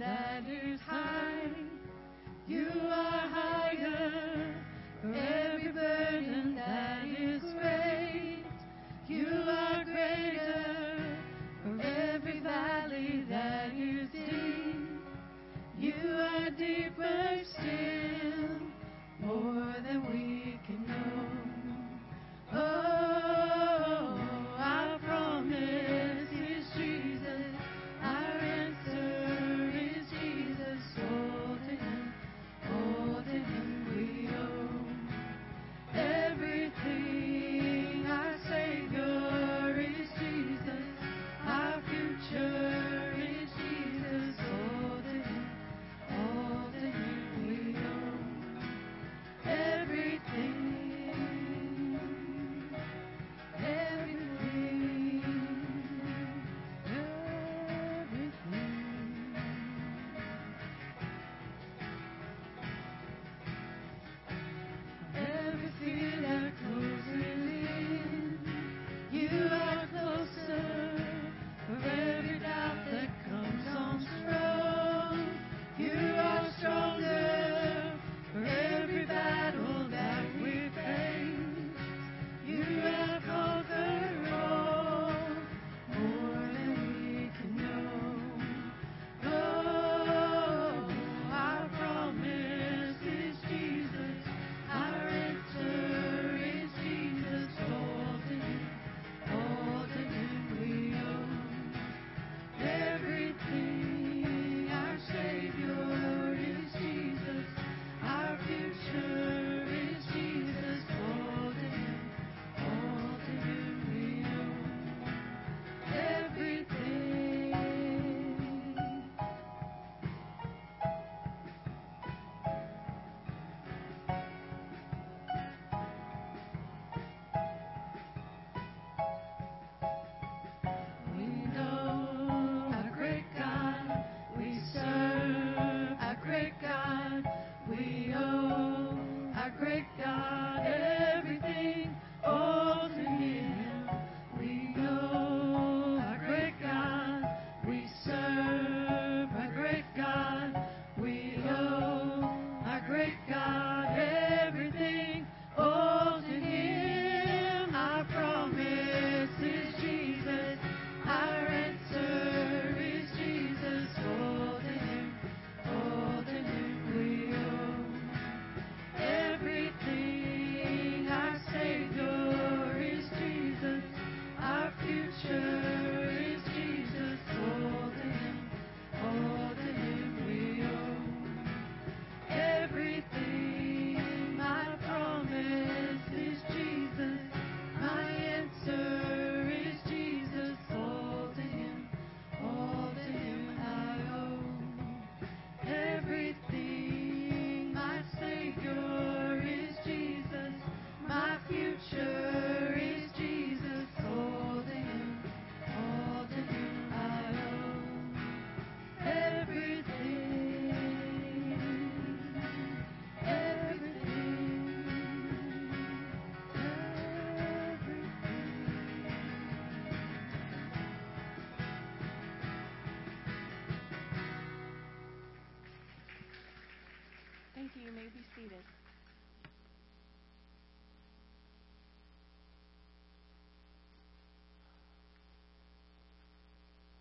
that is high. You are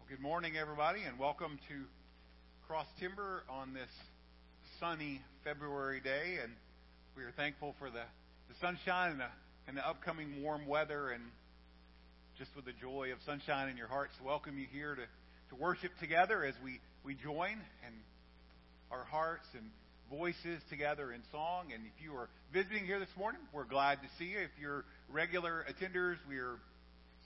good morning, everybody, and welcome to Cross Timber on this sunny February day. And we are thankful for the, the sunshine and the, and the upcoming warm weather, and just with the joy of sunshine in your hearts, welcome you here to, to worship together as we, we join and our hearts and voices together in song. And if you are visiting here this morning, we're glad to see you. If you're regular attenders, we're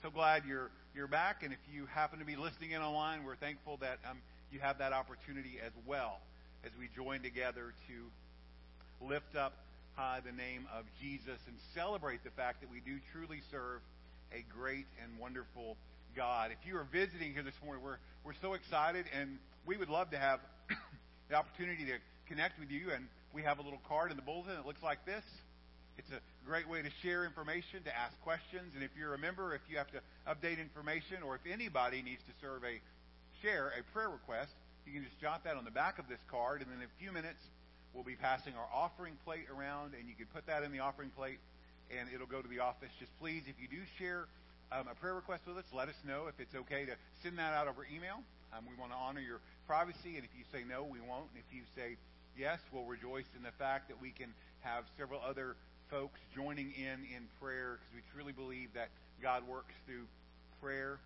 so glad you're you're back. And if you happen to be listening in online, we're thankful that um, you have that opportunity as well as we join together to lift up high the name of Jesus and celebrate the fact that we do truly serve a great and wonderful God. If you are visiting here this morning, we're we're so excited, and we would love to have the opportunity to connect with you. And we have a little card in the bulletin that looks like this. It's a great way to share information, to ask questions, and if you're a member, if you have to update information, or if anybody needs to serve a share a prayer request, you can just jot that on the back of this card, and in a few minutes, we'll be passing our offering plate around, and you can put that in the offering plate, and it'll go to the office. Just please, if you do share um, a prayer request with us, let us know if it's okay to send that out over email. Um, we want to honor your privacy, and if you say no, we won't. And if you say yes, we'll rejoice in the fact that we can have several other folks joining in in prayer because we truly believe that God works through prayer,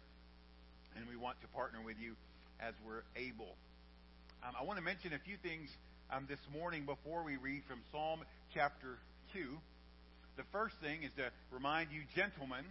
and we want to partner with you as we're able. Um, I want to mention a few things um, this morning before we read from Psalm chapter 2. The first thing is to remind you, gentlemen,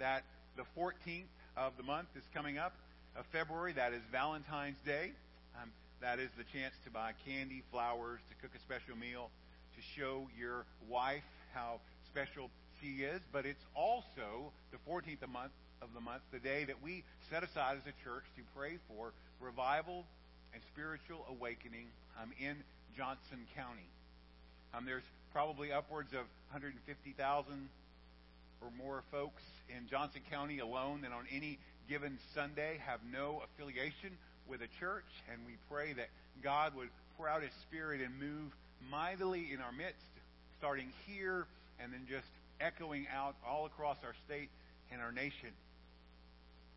that the 14th of the month is coming up of February. That is Valentine's Day. Um, that is the chance to buy candy, flowers, to cook a special meal, to show your wife how special she is. But it's also the 14th of, month, of the month, the day that we set aside as a church to pray for revival and spiritual awakening um, in Johnson County. Um, there's probably upwards of 150,000 or more folks in Johnson County alone that on any given Sunday have no affiliation with a church, and we pray that God would pour out His Spirit and move mightily in our midst, starting here and then just echoing out all across our state and our nation.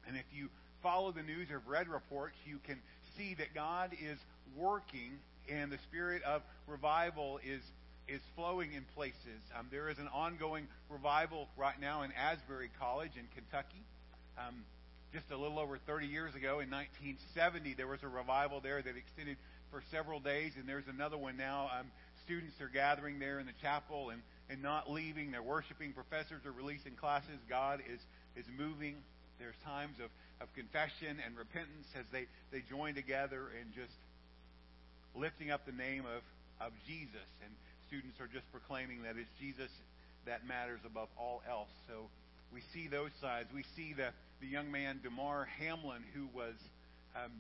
And if you follow the news or have read reports, you can see that God is working and the spirit of revival is is flowing in places. Um, there is an ongoing revival right now in Asbury College in Kentucky. Um, just a little over 30 years ago, in 1970, there was a revival there that extended for several days, and there's another one now. Um, students are gathering there in the chapel and, and not leaving. They're worshiping. Professors are releasing classes. God is, is moving. There's times of, of confession and repentance as they, they join together and just lifting up the name of, of Jesus. And students are just proclaiming that it's Jesus that matters above all else. So we see those sides. We see the, the young man, Damar Hamlin, who was um,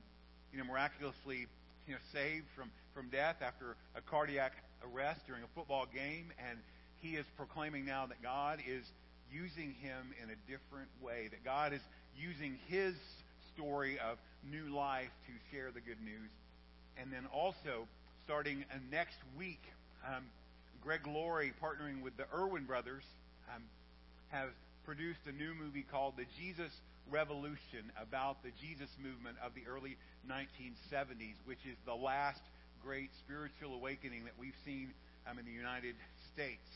you know, miraculously you know, saved from, from death after a cardiac arrest during a football game. And he is proclaiming now that God is using him in a different way, that God is using his story of new life to share the good news. And then also, starting uh, next week, um, Greg Laurie, partnering with the Erwin brothers, um, have produced a new movie called The Jesus Revolution about the Jesus movement of the early 1970s, which is the last great spiritual awakening that we've seen um, in the United States.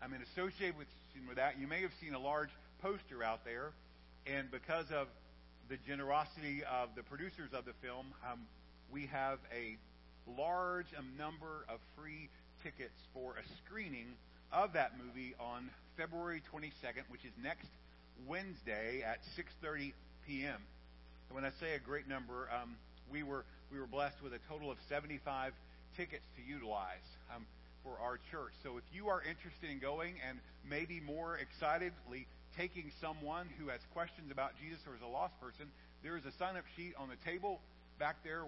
I mean, associated with, with that, you may have seen a large poster out there, and because of the generosity of the producers of the film, um, we have a large number of free tickets for a screening of that movie on February 22nd, which is next Wednesday at 6:30 p.m. And when I say a great number, um, we were we were blessed with a total of 75 tickets to utilize um, for our church. So if you are interested in going and maybe more excitedly taking someone who has questions about Jesus or is a lost person, there is a sign-up sheet on the table back there,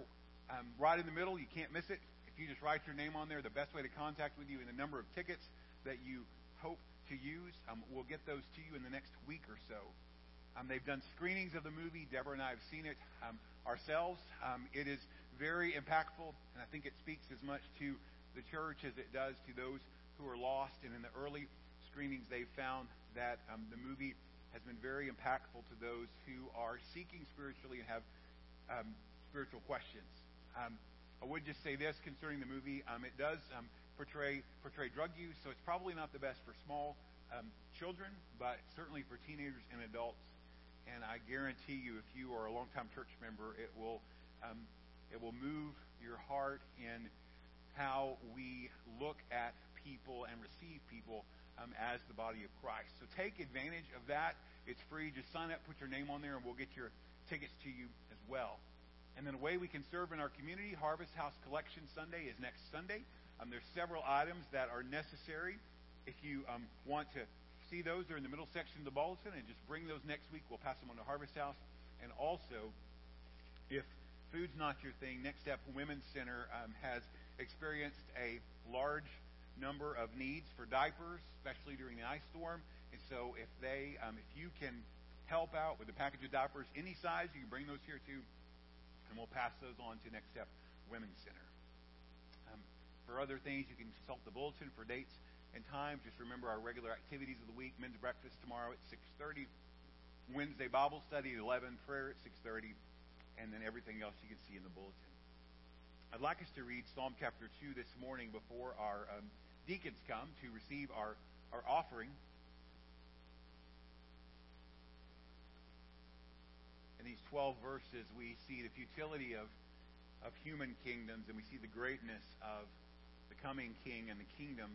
um, right in the middle. You can't miss it If you just write your name on there, the best way to contact with you and the number of tickets that you hope to use, um, we'll get those to you in the next week or so. Um, they've done screenings of the movie. Deborah and I have seen it um, ourselves. Um, it is very impactful, and I think it speaks as much to the church as it does to those who are lost. And in the early screenings, they've found that um, the movie has been very impactful to those who are seeking spiritually and have um, spiritual questions. Um, I would just say this concerning the movie: it does portray portray drug use, so it's probably not the best for small um, children, but certainly for teenagers and adults. And I guarantee you, if you are a longtime church member, it will um, it will move your heart in how we look at people and receive people um, as the body of Christ. So take advantage of that. It's free. Just sign up, put your name on there, and we'll get your tickets to you as well. And then a way we can serve in our community, Harvest House Collection Sunday is next Sunday. Um, there's several items that are necessary. If you um, want to see those, they're in the middle section of the bulletin, and just bring those next week. We'll pass them on to Harvest House. And also, if food's not your thing, Next Step Women's Center um, has experienced a large number of needs for diapers, especially during the ice storm. And so, if they, um, if you can help out with a package of diapers any size, you can bring those here too. And we'll pass those on to Next Step Women's Center. Um, for other things, you can consult the bulletin for dates and time. Just remember our regular activities of the week: men's breakfast tomorrow at 6:30, Wednesday Bible study at 11, prayer at 6:30, and then everything else you can see in the bulletin. I'd like us to read Psalm chapter 2 this morning before our um, deacons come to receive our, our offering. In these 12 verses, we see the futility of, of human kingdoms, and we see the greatness of the coming king and the kingdom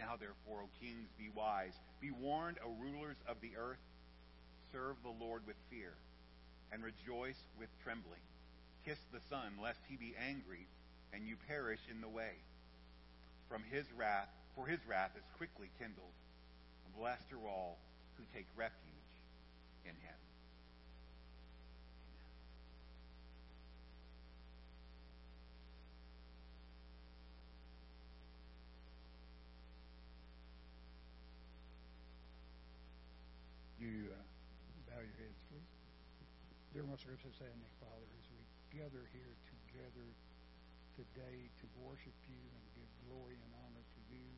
Now therefore, O kings, be wise. Be warned, O rulers of the earth. Serve the Lord with fear, and rejoice with trembling. Kiss the Son, lest he be angry and you perish in the way. From his wrath, for his wrath is quickly kindled. Blessed are all who take refuge in him. You uh, bow your heads, please. Dear most gracious Heavenly Father, as we gather here together today to worship you and give glory and honor to you.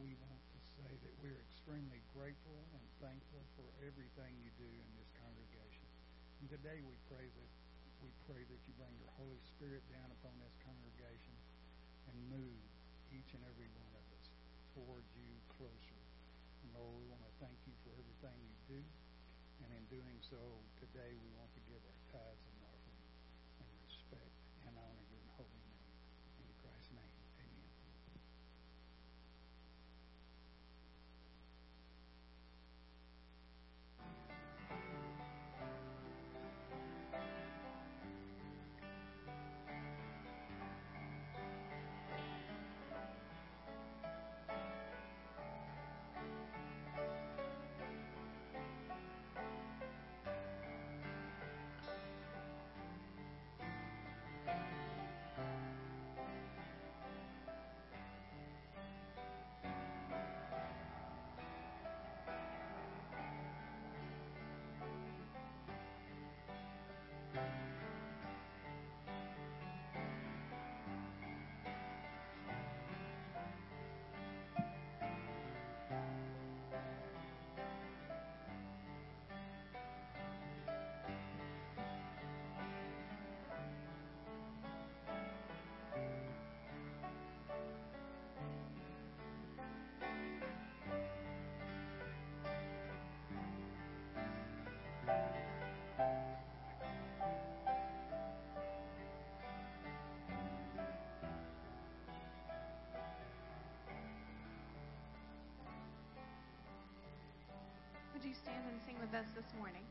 We want to say that we're extremely grateful and thankful for everything you do in this congregation. And today we pray that we pray that you bring your Holy Spirit down upon this congregation and move each and every one of us towards you closer. And Lord, we want to thank you for everything you do. And in doing so, today we want to give our tithes stand and sing with us this morning?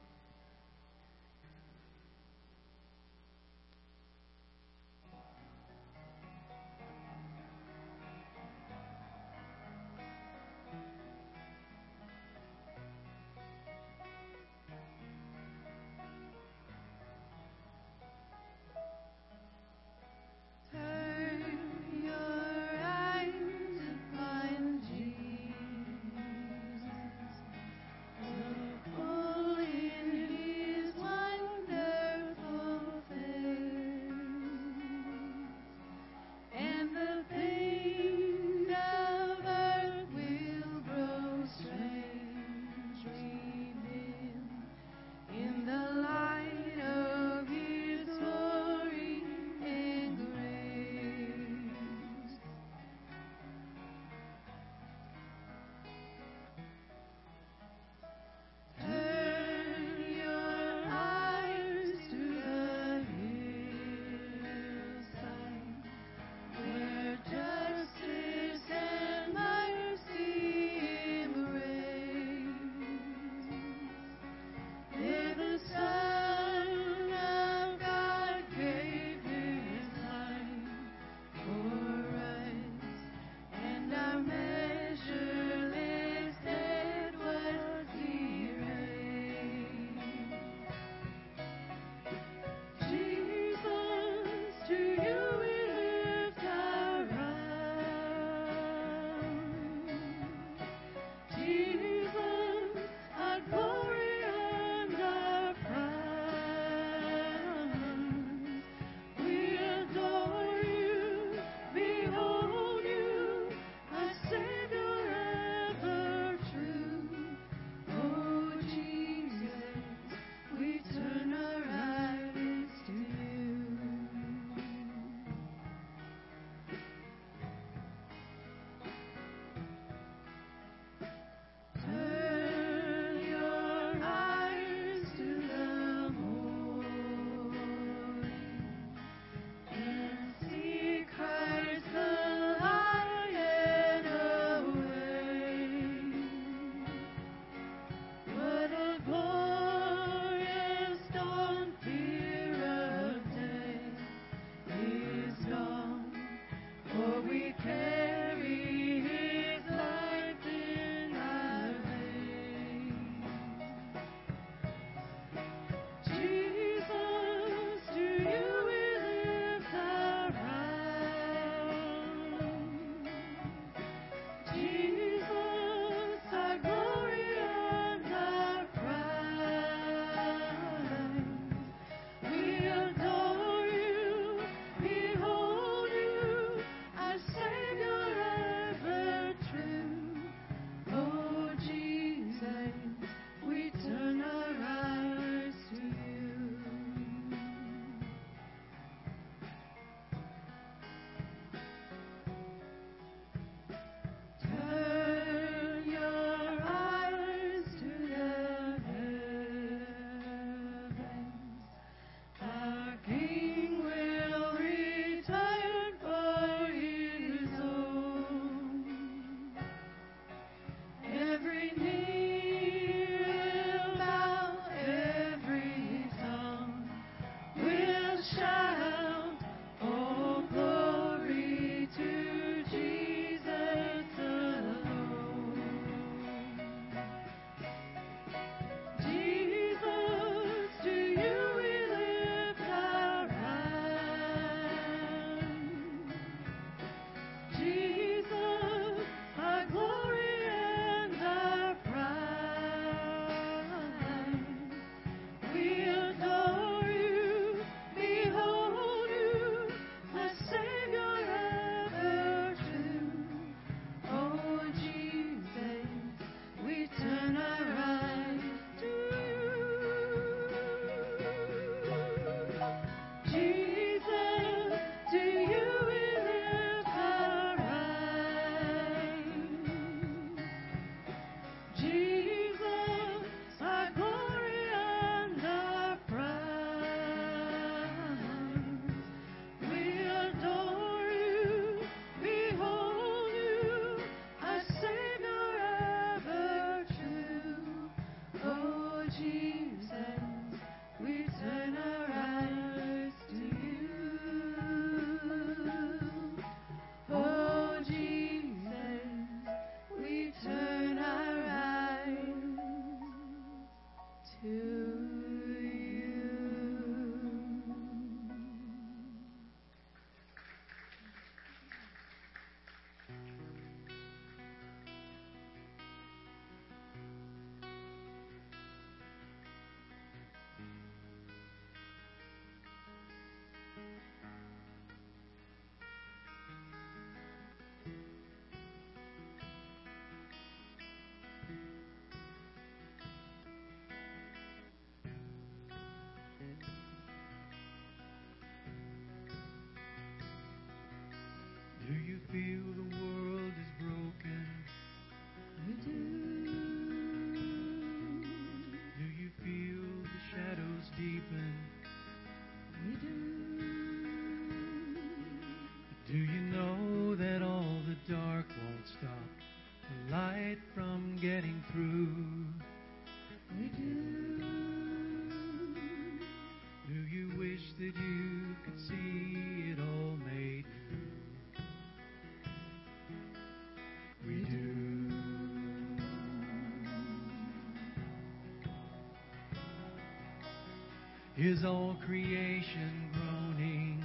is all creation groaning.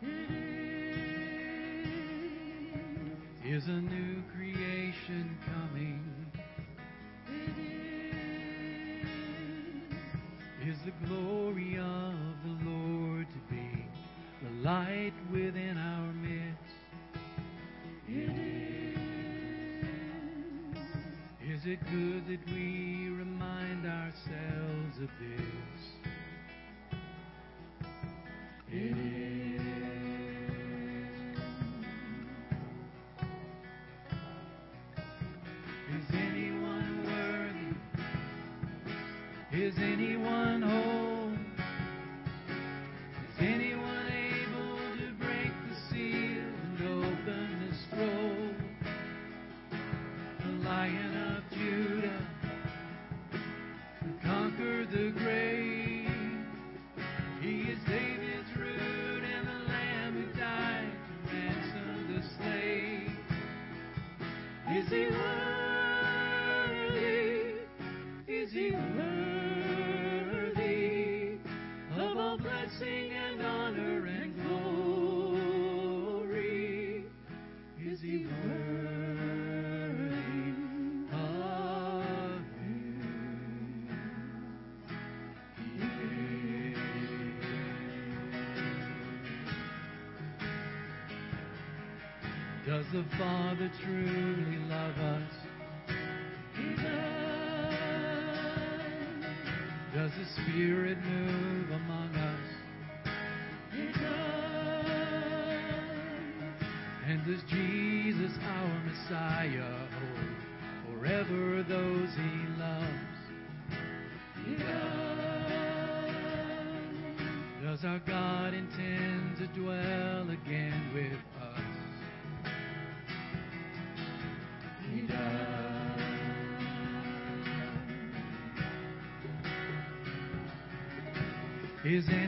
It is, isn't it? is anyone. the Father truly. is in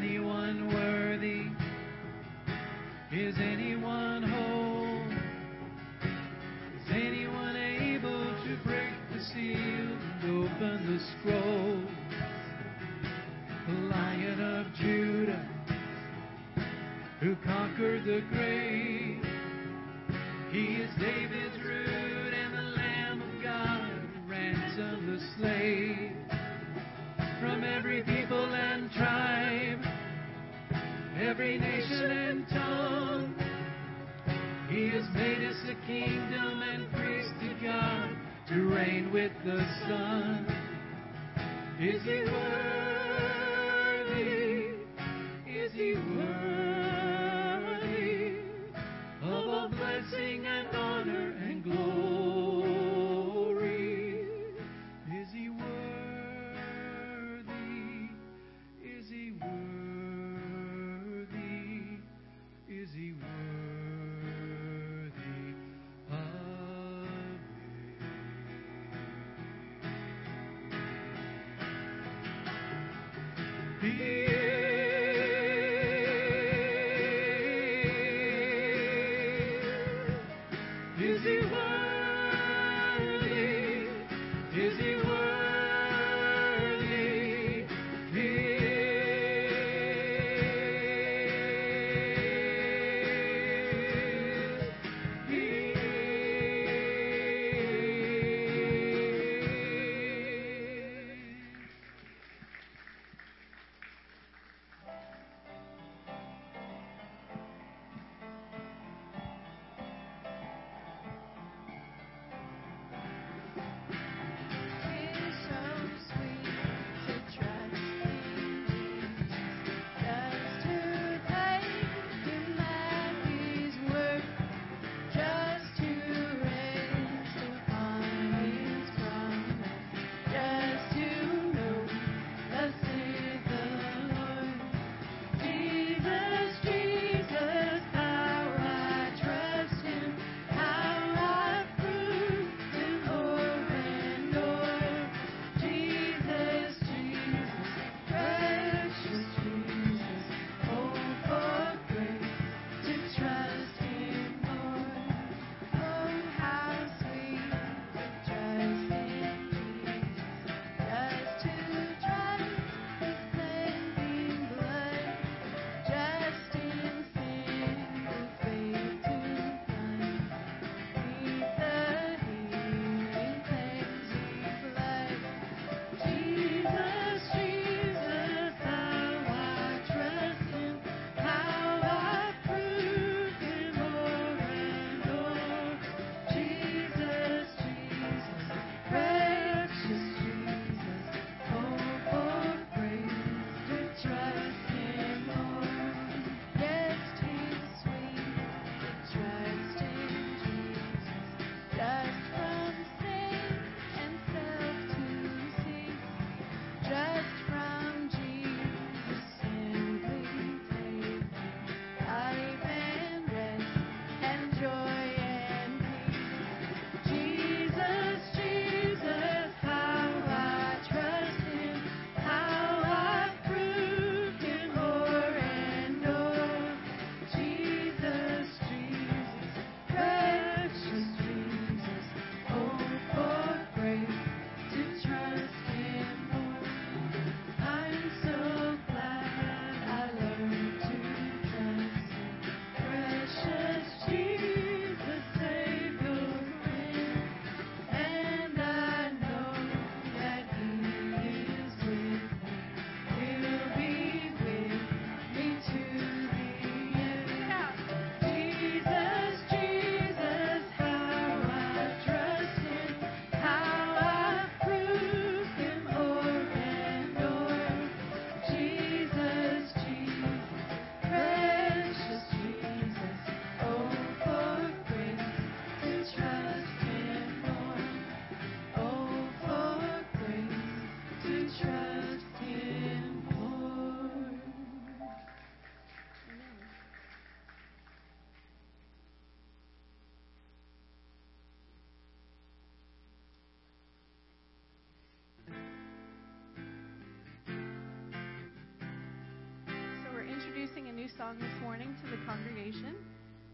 introducing a new song this morning to the congregation.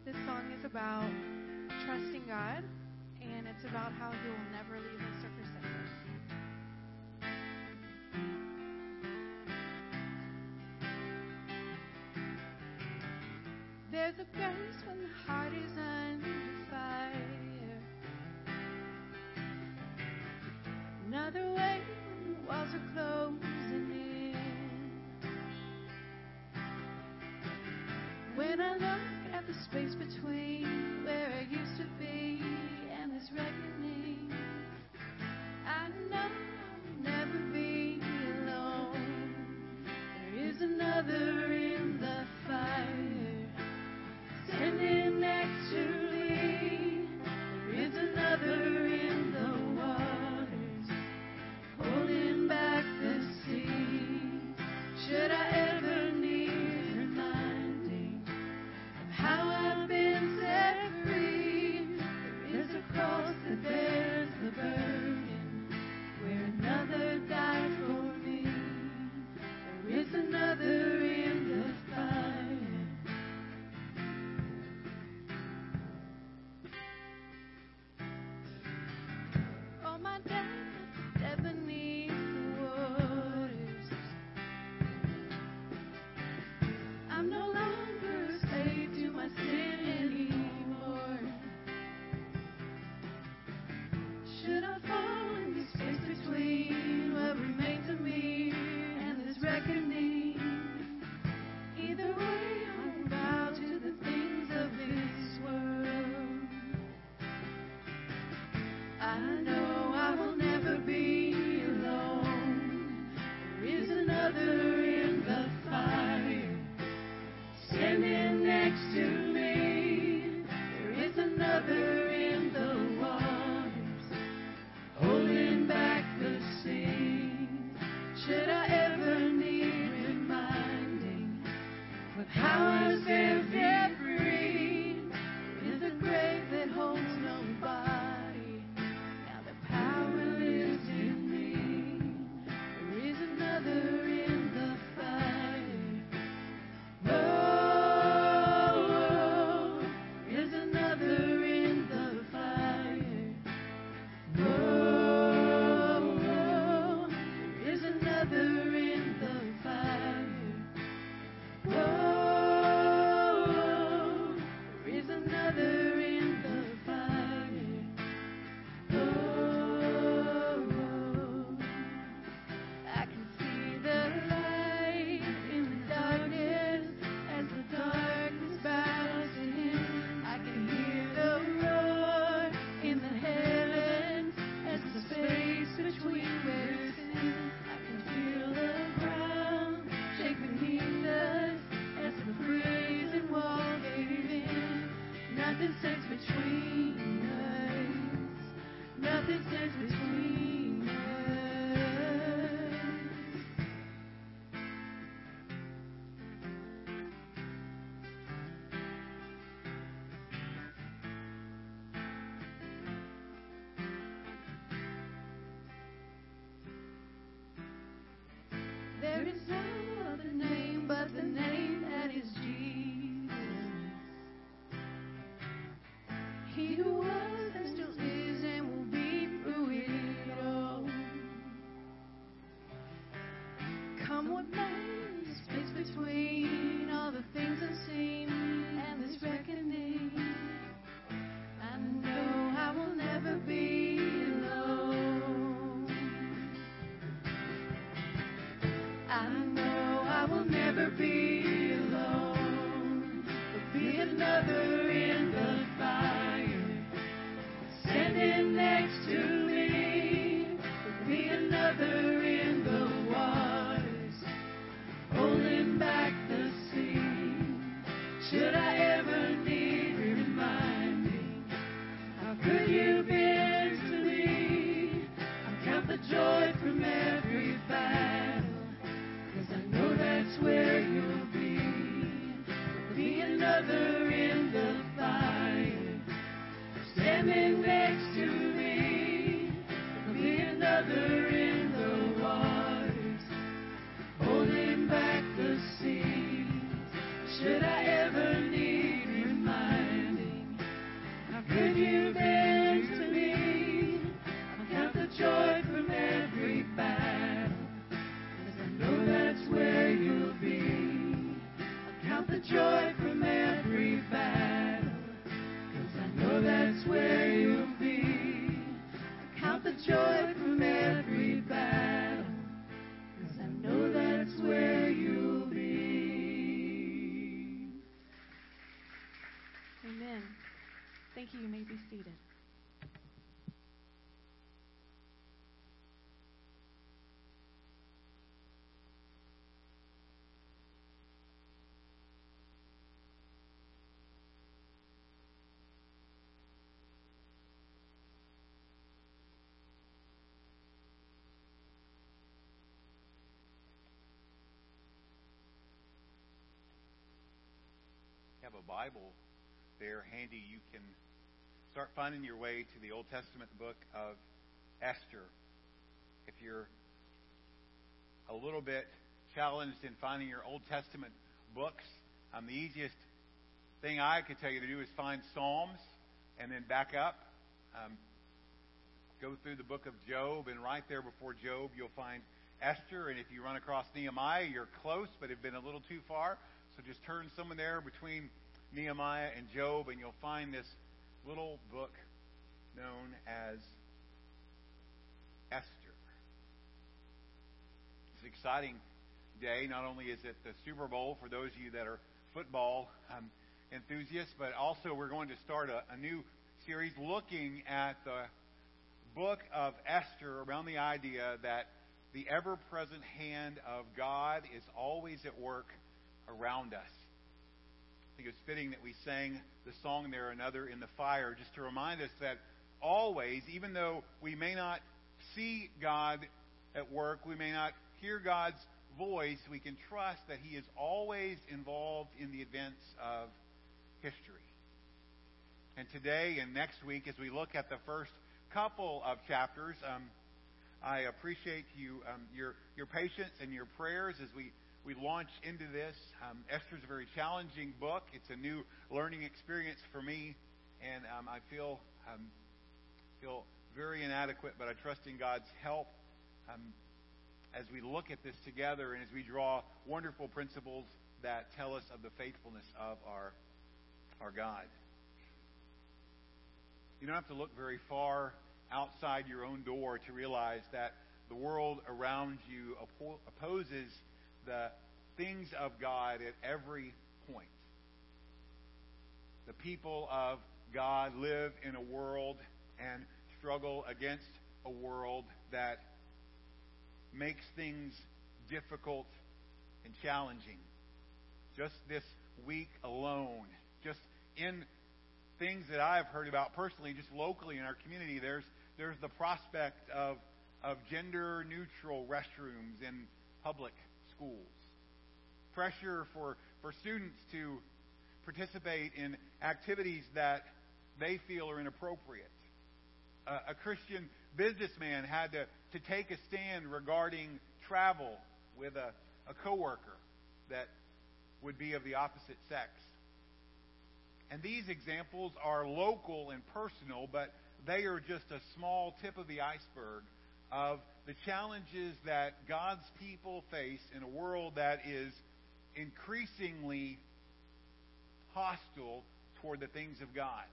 This song is about trusting God, and it's about how He will never leave us or forsake us. There's a place when the heart is undefined. When I look at the space between where I used to be and this record. Have a Bible there handy, you can start finding your way to the Old Testament book of Esther. If you're a little bit challenged in finding your Old Testament books, um, the easiest thing I could tell you to do is find Psalms and then back up. Um, go through the book of Job, and right there before Job, you'll find Esther. And if you run across Nehemiah, you're close, but have been a little too far. So just turn somewhere there between Nehemiah and Job, and you'll find this little book known as Esther. It's an exciting day. Not only is it the Super Bowl for those of you that are football um, enthusiasts, but also we're going to start a, a new series looking at the book of Esther around the idea that the ever present hand of God is always at work around us. I think it was fitting that we sang the song there, Another in the Fire, just to remind us that always, even though we may not see God at work, we may not hear God's voice, we can trust that He is always involved in the events of history. And today and next week, as we look at the first couple of chapters, um, I appreciate you um, your your patience and your prayers as we we launch into this. Um, Esther's a very challenging book. It's a new learning experience for me, and um, I feel um, feel very inadequate, but I trust in God's help um, as we look at this together and as we draw wonderful principles that tell us of the faithfulness of our our God. You don't have to look very far outside your own door to realize that the world around you opposes the things of God at every point. The people of God live in a world and struggle against a world that makes things difficult and challenging. Just this week alone, just in things that I've heard about personally, just locally in our community, there's there's the prospect of of gender neutral restrooms in public schools. Pressure for, for students to participate in activities that they feel are inappropriate. Uh, a Christian businessman had to, to take a stand regarding travel with a, a coworker that would be of the opposite sex. And these examples are local and personal, but they are just a small tip of the iceberg of the challenges that God's people face in a world that is increasingly hostile toward the things of God.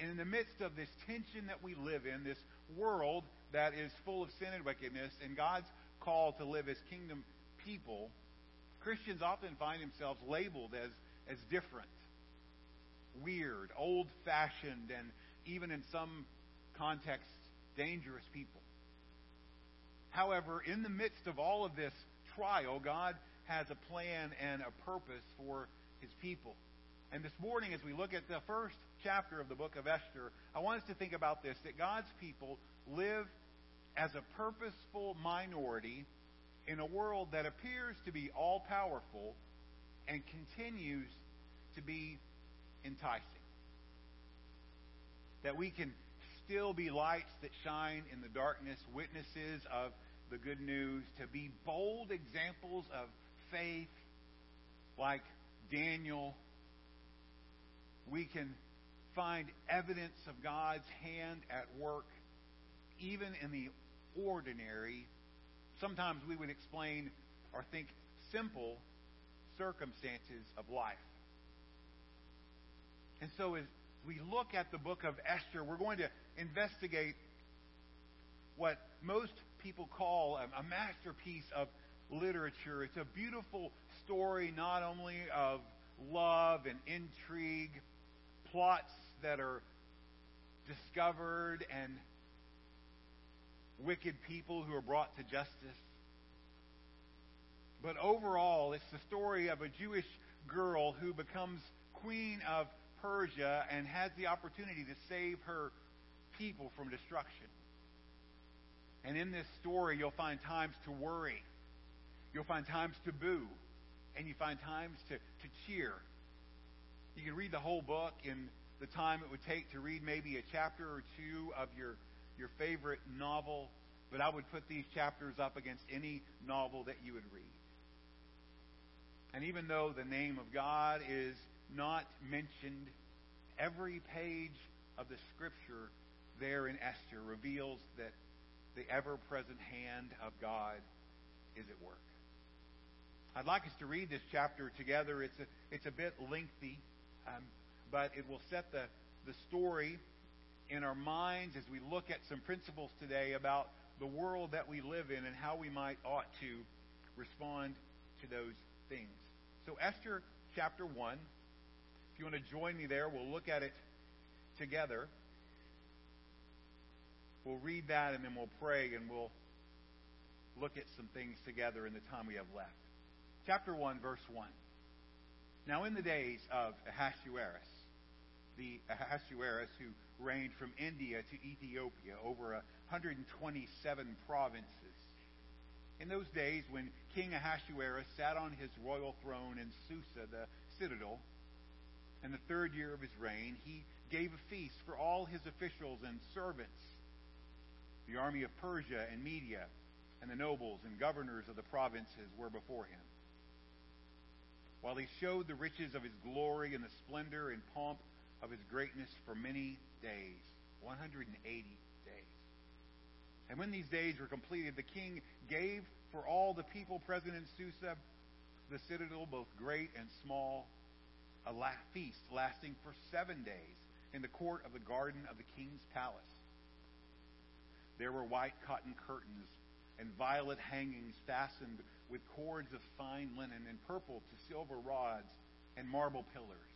And in the midst of this tension that we live in, this world that is full of sin and wickedness, and God's call to live as kingdom people, Christians often find themselves labeled as, as different, weird, old fashioned, and even in some contexts, dangerous people. However, in the midst of all of this trial, God has a plan and a purpose for his people. And this morning, as we look at the first chapter of the book of Esther, I want us to think about this that God's people live as a purposeful minority in a world that appears to be all powerful and continues to be enticing. That we can still be lights that shine in the darkness, witnesses of the good news, to be bold examples of faith like Daniel. We can find evidence of God's hand at work even in the ordinary, sometimes we would explain or think simple circumstances of life. And so as we look at the book of Esther, we're going to investigate what most people call a, a masterpiece of literature. It's a beautiful story not only of love and intrigue, plots that are discovered and wicked people who are brought to justice. But overall, it's the story of a Jewish girl who becomes queen of Persia and has the opportunity to save her people from destruction. And in this story, you'll find times to worry. You'll find times to boo. And you find times to, to cheer. You can read the whole book in the time it would take to read maybe a chapter or two of your, your favorite novel, but I would put these chapters up against any novel that you would read. And even though the name of God is not mentioned, every page of the scripture there in Esther reveals that the ever present hand of God is at work. I'd like us to read this chapter together. It's a, it's a bit lengthy, um, but it will set the, the story in our minds as we look at some principles today about the world that we live in and how we might ought to respond to those things. So, Esther chapter 1. You want to join me there, we'll look at it together. We'll read that and then we'll pray and we'll look at some things together in the time we have left. Chapter 1, verse 1. Now, in the days of Ahasuerus, the Ahasuerus who reigned from India to Ethiopia over 127 provinces, in those days when King Ahasuerus sat on his royal throne in Susa, the citadel, in the third year of his reign, he gave a feast for all his officials and servants, the army of Persia and Media, and the nobles and governors of the provinces were before him. While he showed the riches of his glory and the splendor and pomp of his greatness for many days, 180 days. And when these days were completed, the king gave for all the people present in Susa, the citadel, both great and small, a feast lasting for seven days in the court of the garden of the king's palace. There were white cotton curtains and violet hangings fastened with cords of fine linen and purple to silver rods and marble pillars,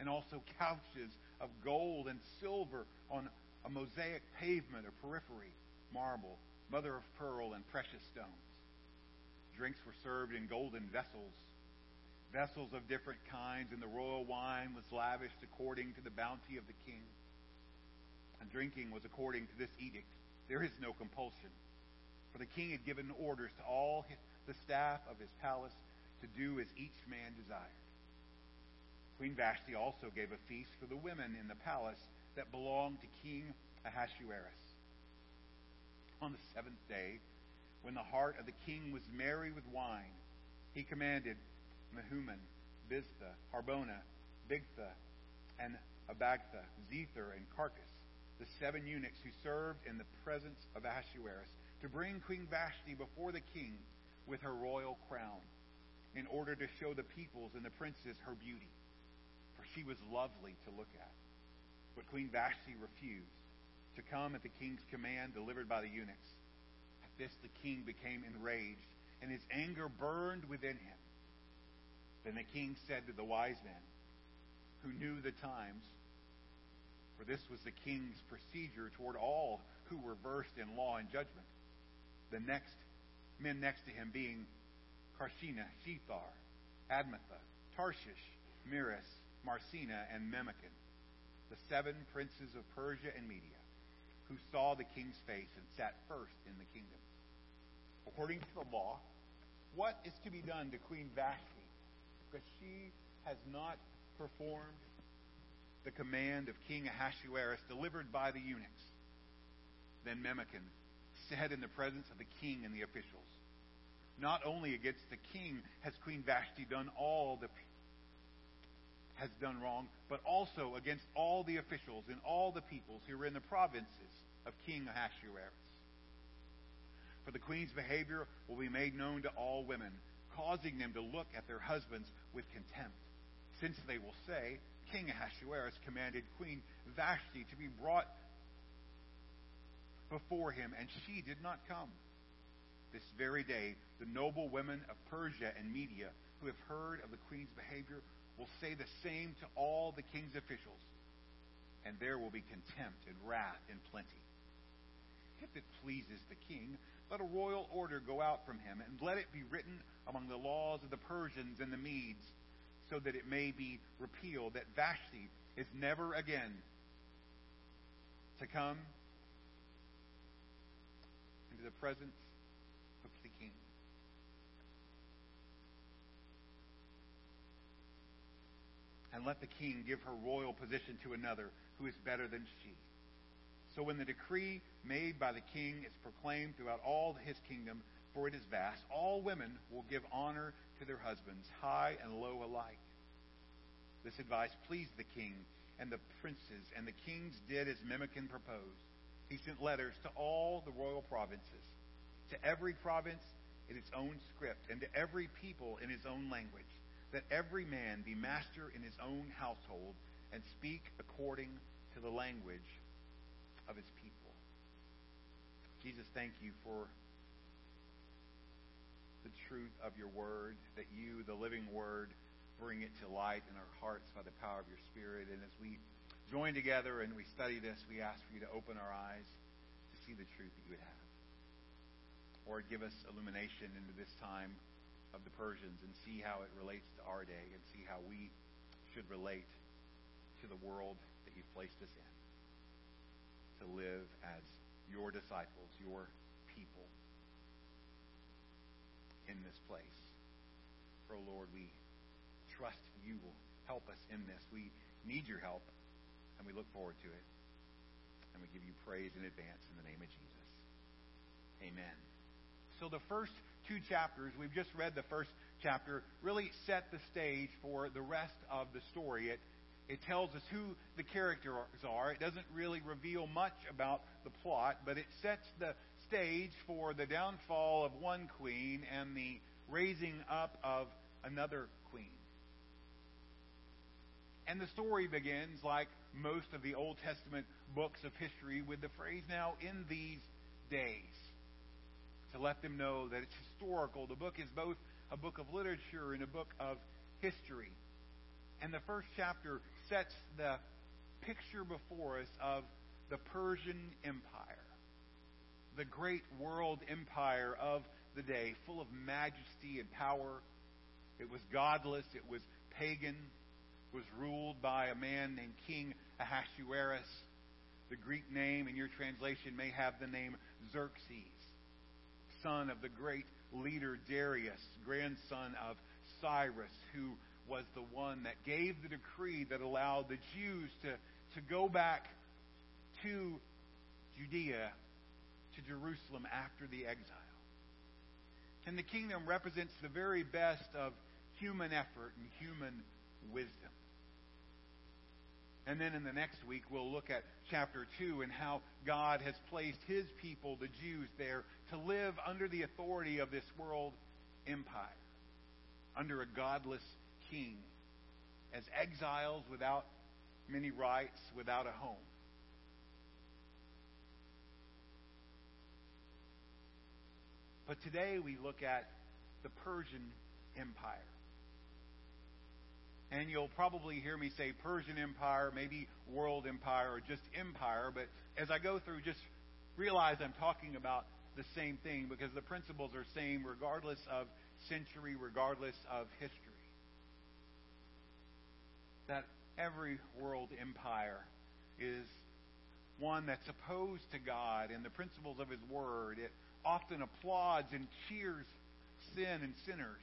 and also couches of gold and silver on a mosaic pavement of porphyry, marble, mother of pearl, and precious stones. Drinks were served in golden vessels, vessels of different kinds, and the royal wine was lavished according to the bounty of the king. And drinking was according to this edict. There is no compulsion. For the king had given orders to all his, the staff of his palace to do as each man desired. Queen Vashti also gave a feast for the women in the palace that belonged to King Ahasuerus. On the seventh day, when the heart of the king was merry with wine, he commanded Mehuman, Biztha, Harbona, Bigtha, and Abagtha, Zethar, and Carkas, the seven eunuchs who served in the presence of Ahasuerus, to bring Queen Vashti before the king with her royal crown, in order to show the peoples and the princes her beauty, for she was lovely to look at. But Queen Vashti refused to come at the king's command delivered by the eunuchs. At this the king became enraged, and his anger burned within him. Then the king said to the wise men, who knew the times, for this was the king's procedure toward all who were versed in law and judgment, the next men next to him being Carshena, Shethar, Admatha, Tarshish, Meres, Marsena, and Memucan, the seven princes of Persia and Media, who saw the king's face and sat first in the kingdom. According to the law, what is to be done to Queen Vashti? Because she has not performed the command of King Ahasuerus delivered by the eunuchs. Then Memucan said in the presence of the king and the officials, Not only against the king has Queen Vashti done all the has done wrong, but also against all the officials and all the peoples who were in the provinces of King Ahasuerus. For the queen's behavior will be made known to all women, causing them to look at their husbands with contempt, since they will say, King Ahasuerus commanded Queen Vashti to be brought before him, and she did not come. This very day, the noble women of Persia and Media who have heard of the queen's behavior will say the same to all the king's officials. and there will be contempt and wrath in plenty. If it pleases the king, let a royal order go out from him, and let it be written among the laws of the Persians and the Medes, so that it may be repealed that Vashti is never again to come into the presence of the king. And let the king give her royal position to another who is better than she. So when the decree made by the king is proclaimed throughout all his kingdom, for it is vast, all women will give honor to their husbands, high and low alike. This advice pleased the king and the princes, and the kings did as Memucan proposed. He sent letters to all the royal provinces, to every province in its own script, and to every people in his own language, that every man be master in his own household and speak according to the language of his people. Jesus, thank you for the truth of your word, that you, the living word, bring it to light in our hearts by the power of your Spirit. And as we join together and we study this, we ask for you to open our eyes to see the truth that you would have. Or give us illumination into this time of the Persians and see how it relates to our day and see how we should relate to the world that you've placed us in to live as your disciples, your people in this place. Oh Lord, we trust you will help us in this. We need your help, and we look forward to it. And we give you praise in advance in the name of Jesus. Amen. So the first two chapters, we've just read the first chapter, really set the stage for the rest of the story. It tells us who the characters are. It doesn't really reveal much about the plot, but it sets the stage for the downfall of one queen and the raising up of another queen. And the story begins, like most of the Old Testament books of history, with the phrase, now in these days. To let them know that it's historical. The book is both a book of literature and a book of history. And the first chapter sets the picture before us of the Persian Empire, the great world empire of the day, full of majesty and power. It was godless, it was pagan, was ruled by a man named King Ahasuerus. The Greek name in your translation may have the name Xerxes, son of the great leader Darius, grandson of Cyrus, who was the one that gave the decree that allowed the Jews to, to go back to Judea, to Jerusalem after the exile. And the kingdom represents the very best of human effort and human wisdom. And then in the next week, we'll look at chapter 2 and how God has placed his people, the Jews, there to live under the authority of this world empire, under a godless king, as exiles without many rights, without a home. But today we look at the Persian Empire. And you'll probably hear me say Persian Empire, maybe World Empire, or just Empire. But as I go through, just realize I'm talking about the same thing because the principles are same regardless of century, regardless of history. That every world empire is one that's opposed to God and the principles of His Word. It often applauds and cheers sin and sinners.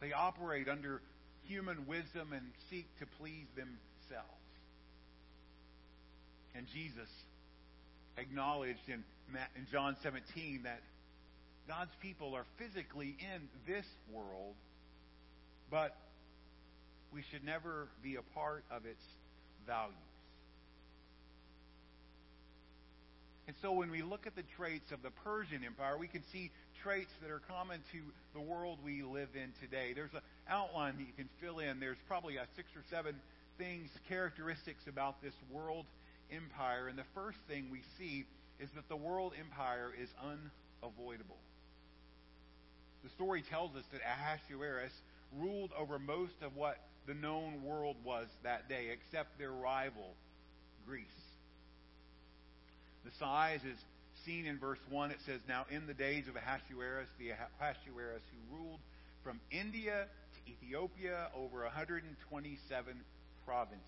They operate under human wisdom and seek to please themselves. And Jesus acknowledged in, in John 17 that God's people are physically in this world, but we should never be a part of its values. And so when we look at the traits of the Persian Empire, we can see traits that are common to the world we live in today. There's an outline that you can fill in. There's probably six or seven things, characteristics about this world empire. And the first thing we see is that the world empire is unavoidable. The story tells us that Ahasuerus ruled over most of what the known world was that day, except their rival, Greece. The size is seen in verse 1. It says, Now in the days of Ahasuerus, the Ahasuerus who ruled from India to Ethiopia over 127 provinces.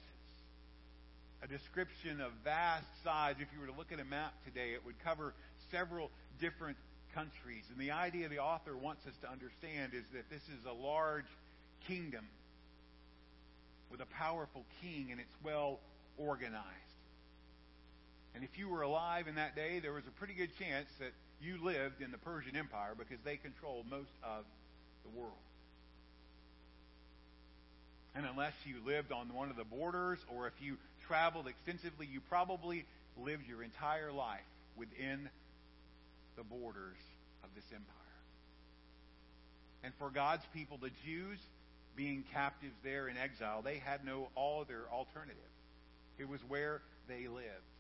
A description of vast size. If you were to look at a map today, it would cover several different countries. And the idea the author wants us to understand is that this is a large kingdom with a powerful king, and it's well organized. And if you were alive in that day, there was a pretty good chance that you lived in the Persian Empire because they controlled most of the world. And unless you lived on one of the borders or if you traveled extensively, you probably lived your entire life within the borders of this empire. And for God's people, the Jews, being captives there in exile, they had no other alternative. It was where they lived.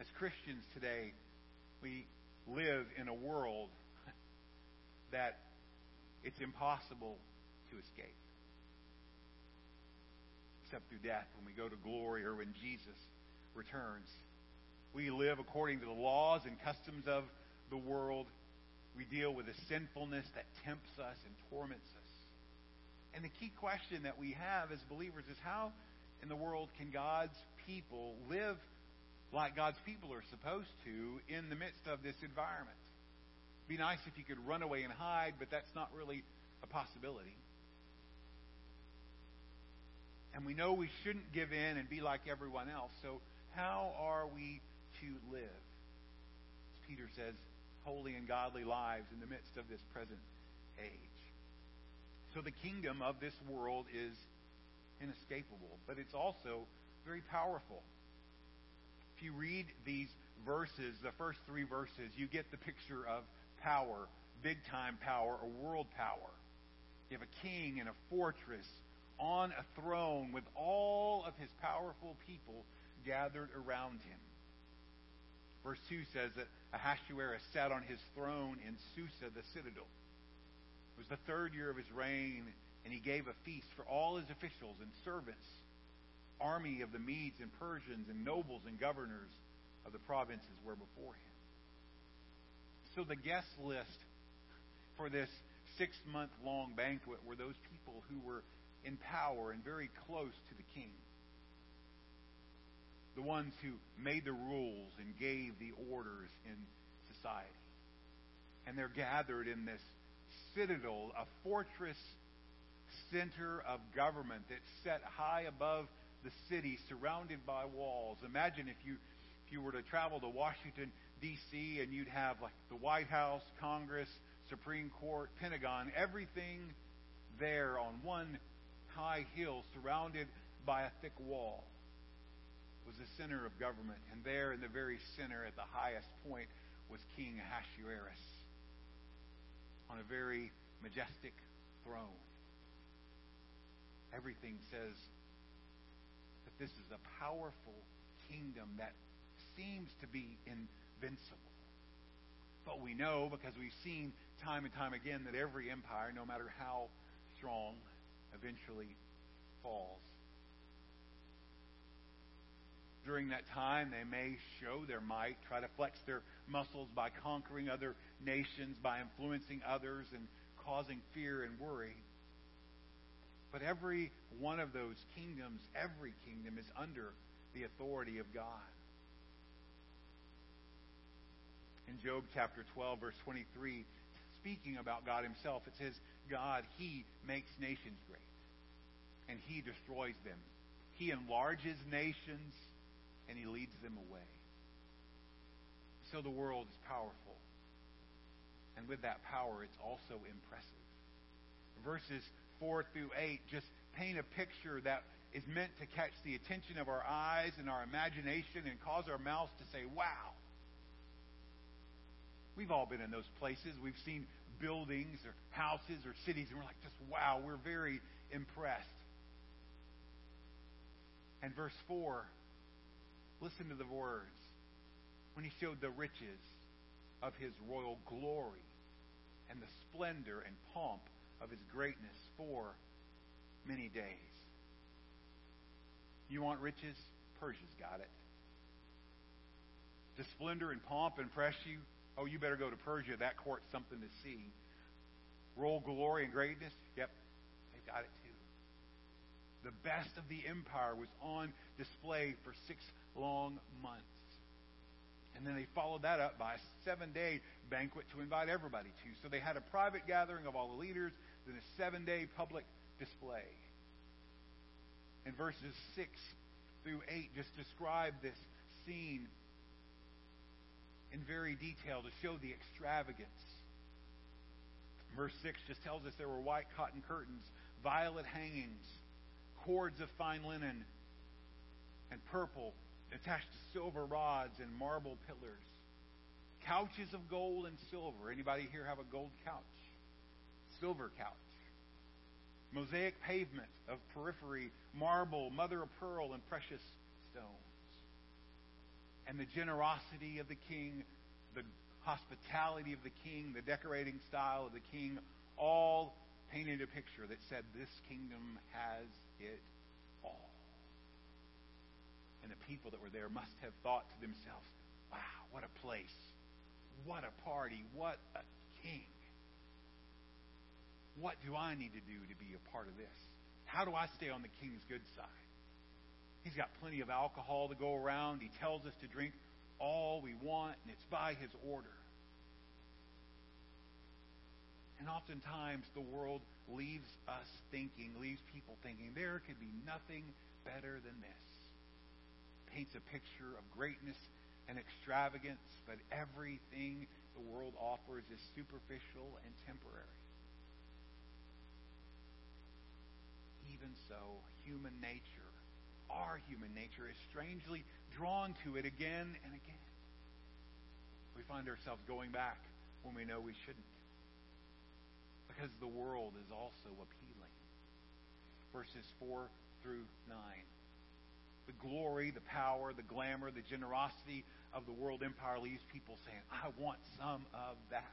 As Christians today, we live in a world that it's impossible to escape. Except through death when we go to glory or when Jesus returns. We live according to the laws and customs of the world. We deal with a sinfulness that tempts us and torments us. And the key question that we have as believers is how in the world can God's people live like God's people are supposed to in the midst of this environment? It'd be nice if you could run away and hide, but that's not really a possibility. And we know we shouldn't give in and be like everyone else. So, how are we to live? As Peter says, holy and godly lives in the midst of this present age. So, the kingdom of this world is inescapable, but it's also very powerful. If you read these verses, the first three verses, you get the picture of power, big time power, or world power. You have a king in a fortress on a throne with all of his powerful people gathered around him. Verse 2 says that Ahasuerus sat on his throne in Susa, the citadel. It was the third year of his reign, and he gave a feast for all his officials and servants, army of the Medes and Persians, and nobles and governors of the provinces were before him. So the guest list for this six month long banquet were those people who were in power and very close to the king. The ones who made the rules and gave the orders in society. And they're gathered in this citadel, a fortress center of government that's set high above the city, surrounded by walls. Imagine if you if you were to travel to Washington D.C. and you'd have like the White House, Congress, Supreme Court, Pentagon, everything there on one high hill, surrounded by a thick wall, was the center of government. And there, in the very center, at the highest point, was King Ahasuerus on a very majestic throne. Everything says that this is a powerful kingdom that seems to be invincible. But we know, because we've seen time and time again, that every empire, no matter how strong, eventually falls. During that time, they may show their might, try to flex their muscles by conquering other nations, by influencing others, and causing fear and worry. But every one of those kingdoms, every kingdom, is under the authority of God. In Job chapter 12, verse 23, speaking about God himself, it says, God, He makes nations great, and He destroys them. He enlarges nations, and He leads them away. So the world is powerful. And with that power, it's also impressive. Verses 4 through 8 just paint a picture that is meant to catch the attention of our eyes and our imagination and cause our mouths to say, wow. We've all been in those places. We've seen buildings or houses or cities, and we're like, just wow, we're very impressed. And verse 4, listen to the words. When he showed the riches of his royal glory and the splendor and pomp of his greatness for many days. You want riches? Persia's got it. Does splendor and pomp impress you? Oh, you better go to Persia. That court's something to see. Royal glory and greatness? Yep, they've got it too. The best of the empire was on display for six long months. And then they followed that up by a seven day banquet to invite everybody to. So they had a private gathering of all the leaders, then a seven day public display. And verses 6 through 8 just describe this scene in very detail to show the extravagance. Verse 6 just tells us there were white cotton curtains, violet hangings, cords of fine linen, and purple attached to silver rods and marble pillars. Couches of gold and silver. Anybody here have a gold couch? Silver couch. Mosaic pavement of porphyry, marble, mother of pearl, and precious stones. And the generosity of the king, the hospitality of the king, the decorating style of the king, all painted a picture that said this kingdom has it. And the people that were there must have thought to themselves, wow, what a place. What a party. What a king. What do I need to do to be a part of this? How do I stay on the king's good side? He's got plenty of alcohol to go around. He tells us to drink all we want, and it's by his order. And oftentimes the world leaves us thinking, leaves people thinking, there could be nothing better than this. Paints a picture of greatness and extravagance, but everything the world offers is superficial and temporary. Even so, human nature, our human nature, is strangely drawn to it again and again. We find ourselves going back when we know we shouldn't. Because the world is also appealing. Verses 4 through 9. The glory, the power, the glamour, the generosity of the world empire leaves people saying, I want some of that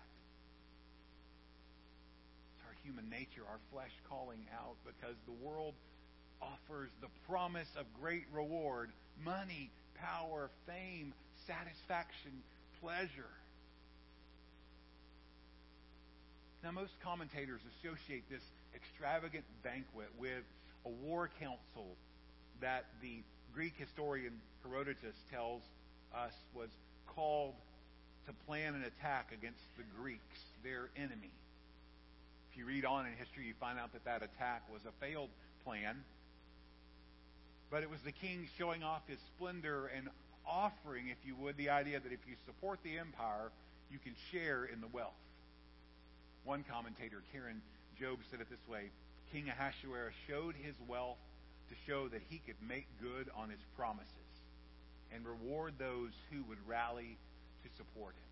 It's our human nature, our flesh calling out, because the world offers the promise of great reward money, power, fame, satisfaction, pleasure. Now, most commentators associate this extravagant banquet with a war council that the Greek historian Herodotus tells us was called to plan an attack against the Greeks, their enemy. If you read on in history, you find out that that attack was a failed plan. But it was the king showing off his splendor and offering, if you would, the idea that if you support the empire, you can share in the wealth. One commentator, Karen Jobes, said it this way King Ahasuerus showed his wealth to show that he could make good on his promises and reward those who would rally to support him.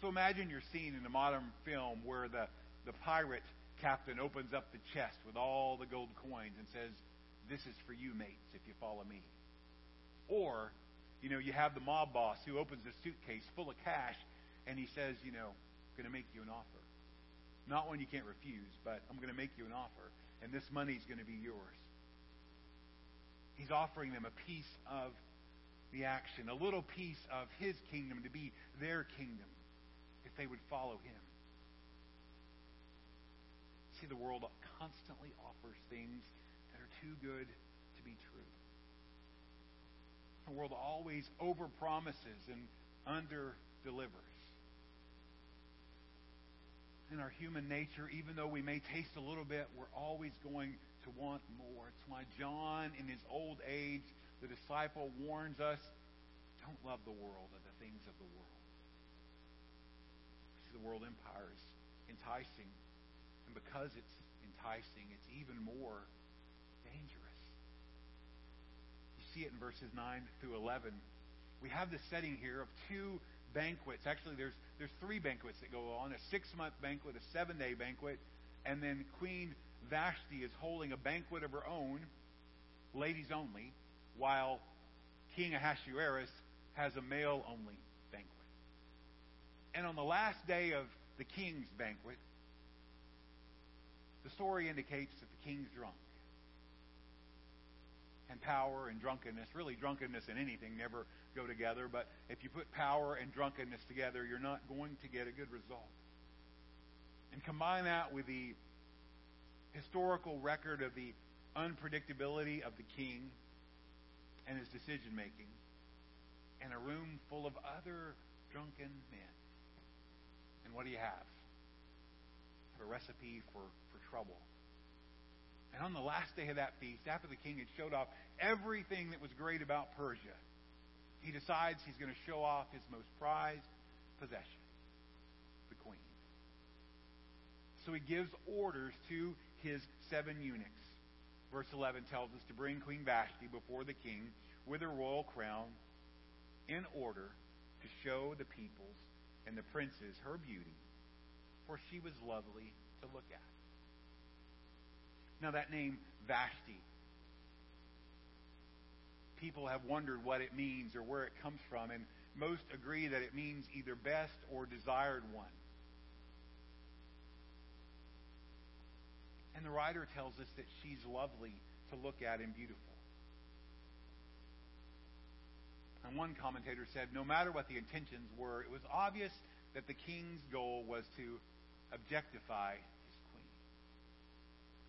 So imagine you're seen in a modern film where the the pirate captain opens up the chest with all the gold coins and says, This is for you, mates, if you follow me. Or, you know, you have the mob boss who opens a suitcase full of cash and he says, You know, I'm going to make you an offer. Not one you can't refuse, but I'm going to make you an offer, and this money's going to be yours. He's offering them a piece of the action, a little piece of his kingdom to be their kingdom if they would follow him. See, the world constantly offers things that are too good to be true. The world always overpromises and under-delivers. In our human nature, even though we may taste a little bit, we're always going to want more. It's why John, in his old age, the disciple warns us don't love the world or the things of the world. See, the world empire is enticing and because it's enticing, it's even more dangerous. You see it in verses 9 through 11. We have the setting here of two banquets. Actually, there's, there's three banquets that go on a six month banquet, a seven day banquet, and then Queen Vashti is holding a banquet of her own, ladies only, while King Ahasuerus has a male only banquet. And on the last day of the king's banquet, the story indicates that the king's drunk. And power and drunkenness, really drunkenness and anything never go together, but if you put power and drunkenness together, you're not going to get a good result. And combine that with the historical record of the unpredictability of the king and his decision making, and a room full of other drunken men. And what do you have? Have a recipe for, for trouble. And on the last day of that feast, after the king had showed off everything that was great about Persia, he decides he's going to show off his most prized possession, the queen. So he gives orders to his seven eunuchs. Verse 11 tells us to bring Queen Vashti before the king with her royal crown in order to show the peoples and the princes her beauty, for she was lovely to look at. Now, that name, Vashti, people have wondered what it means or where it comes from, and most agree that it means either best or desired one. And the writer tells us that she's lovely to look at and beautiful. And one commentator said no matter what the intentions were, it was obvious that the king's goal was to objectify his queen.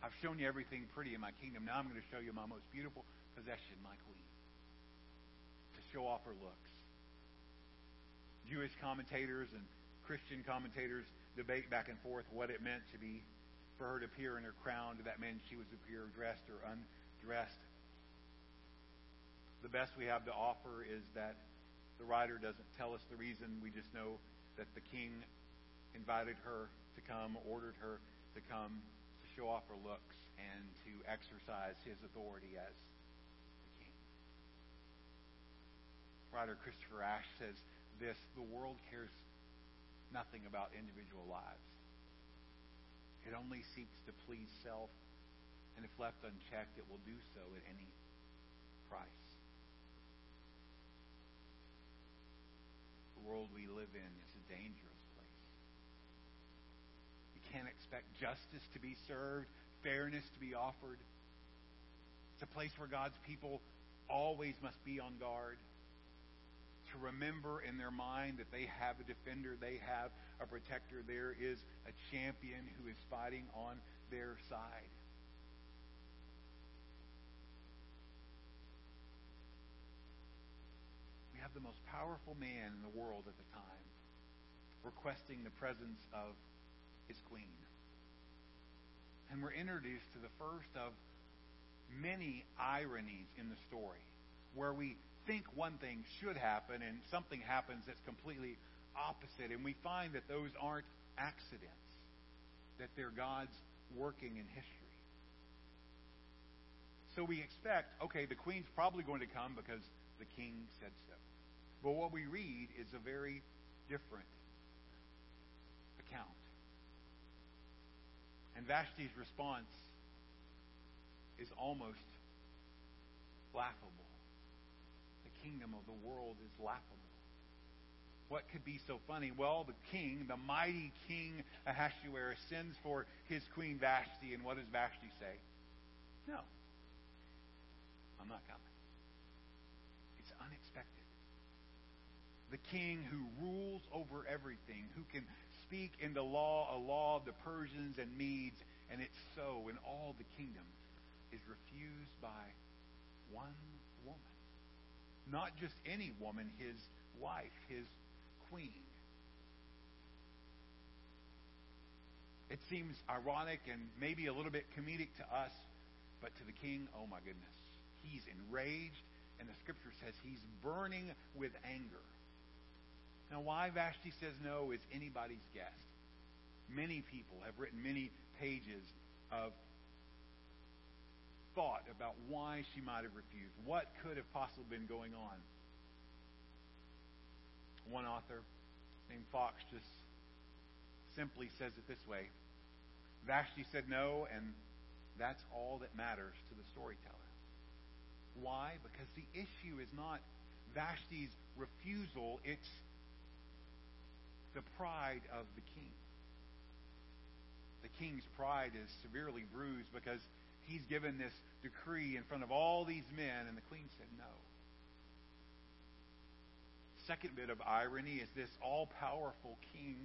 I've shown you everything pretty in my kingdom. Now I'm going to show you my most beautiful possession, my queen. To show off her looks. Jewish commentators and Christian commentators debate back and forth what it meant to be for her to appear in her crown. Did that mean she was appear dressed or undressed? The best we have to offer is that the writer doesn't tell us the reason. We just know that the king invited her to come, ordered her to come to show off her looks and to exercise his authority as the king. Writer Christopher Ash says this the world cares nothing about individual lives. It only seeks to please self, and if left unchecked, it will do so at any price. The world we live in is a dangerous place. You can't expect justice to be served, fairness to be offered. It's a place where God's people always must be on guard remember in their mind that they have a defender, they have a protector, there is a champion who is fighting on their side. We have the most powerful man in the world at the time requesting the presence of his queen. And we're introduced to the first of many ironies in the story where we think one thing should happen and something happens that's completely opposite. And we find that those aren't accidents, that they're God's working in history. So we expect, okay, the queen's probably going to come because the king said so. But what we read is a very different account. And Vashti's response is almost laughable kingdom of the world is laughable. What could be so funny? Well, the king, the mighty king Ahasuerus, sends for his queen Vashti, and what does Vashti say? No, I'm not coming. It's unexpected. The king who rules over everything, who can speak in the law, a law of the Persians and Medes, and it's so in all the kingdom, is refused by one woman. Not just any woman, his wife, his queen. It seems ironic and maybe a little bit comedic to us, but to the king, oh my goodness. He's enraged, and the scripture says he's burning with anger. Now, why Vashti says no is anybody's guess. Many people have written many pages of thought about why she might have refused. What could have possibly been going on? One author named Fox just simply says it this way Vashti said no, and that's all that matters to the storyteller. Why? Because the issue is not Vashti's refusal, it's the pride of the king. The king's pride is severely bruised because he's given this decree in front of all these men, and the queen said no. Second bit of irony is this all powerful king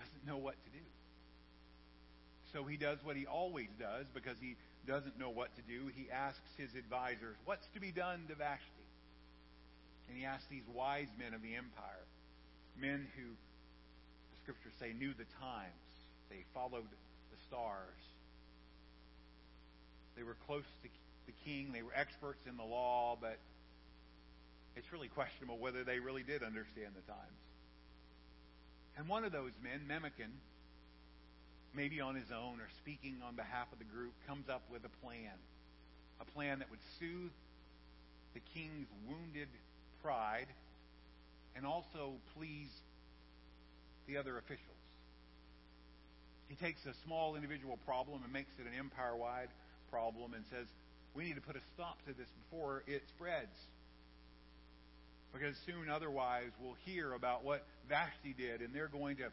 doesn't know what to do. So he does what he always does because he doesn't know what to do. He asks his advisors, What's to be done to Vashti? And he asks these wise men of the empire, men who, the scriptures say, knew the times. They followed the stars. They were close to the king. They were experts in the law, but it's really questionable whether they really did understand the times. And one of those men, Memucan, maybe on his own or speaking on behalf of the group, comes up with a plan. A plan that would soothe the king's wounded pride and also please the other officials. He takes a small individual problem and makes it an empire wide problem and says, we need to put a stop to this before it spreads. Because soon, otherwise, we'll hear about what Vashti did, and they're going to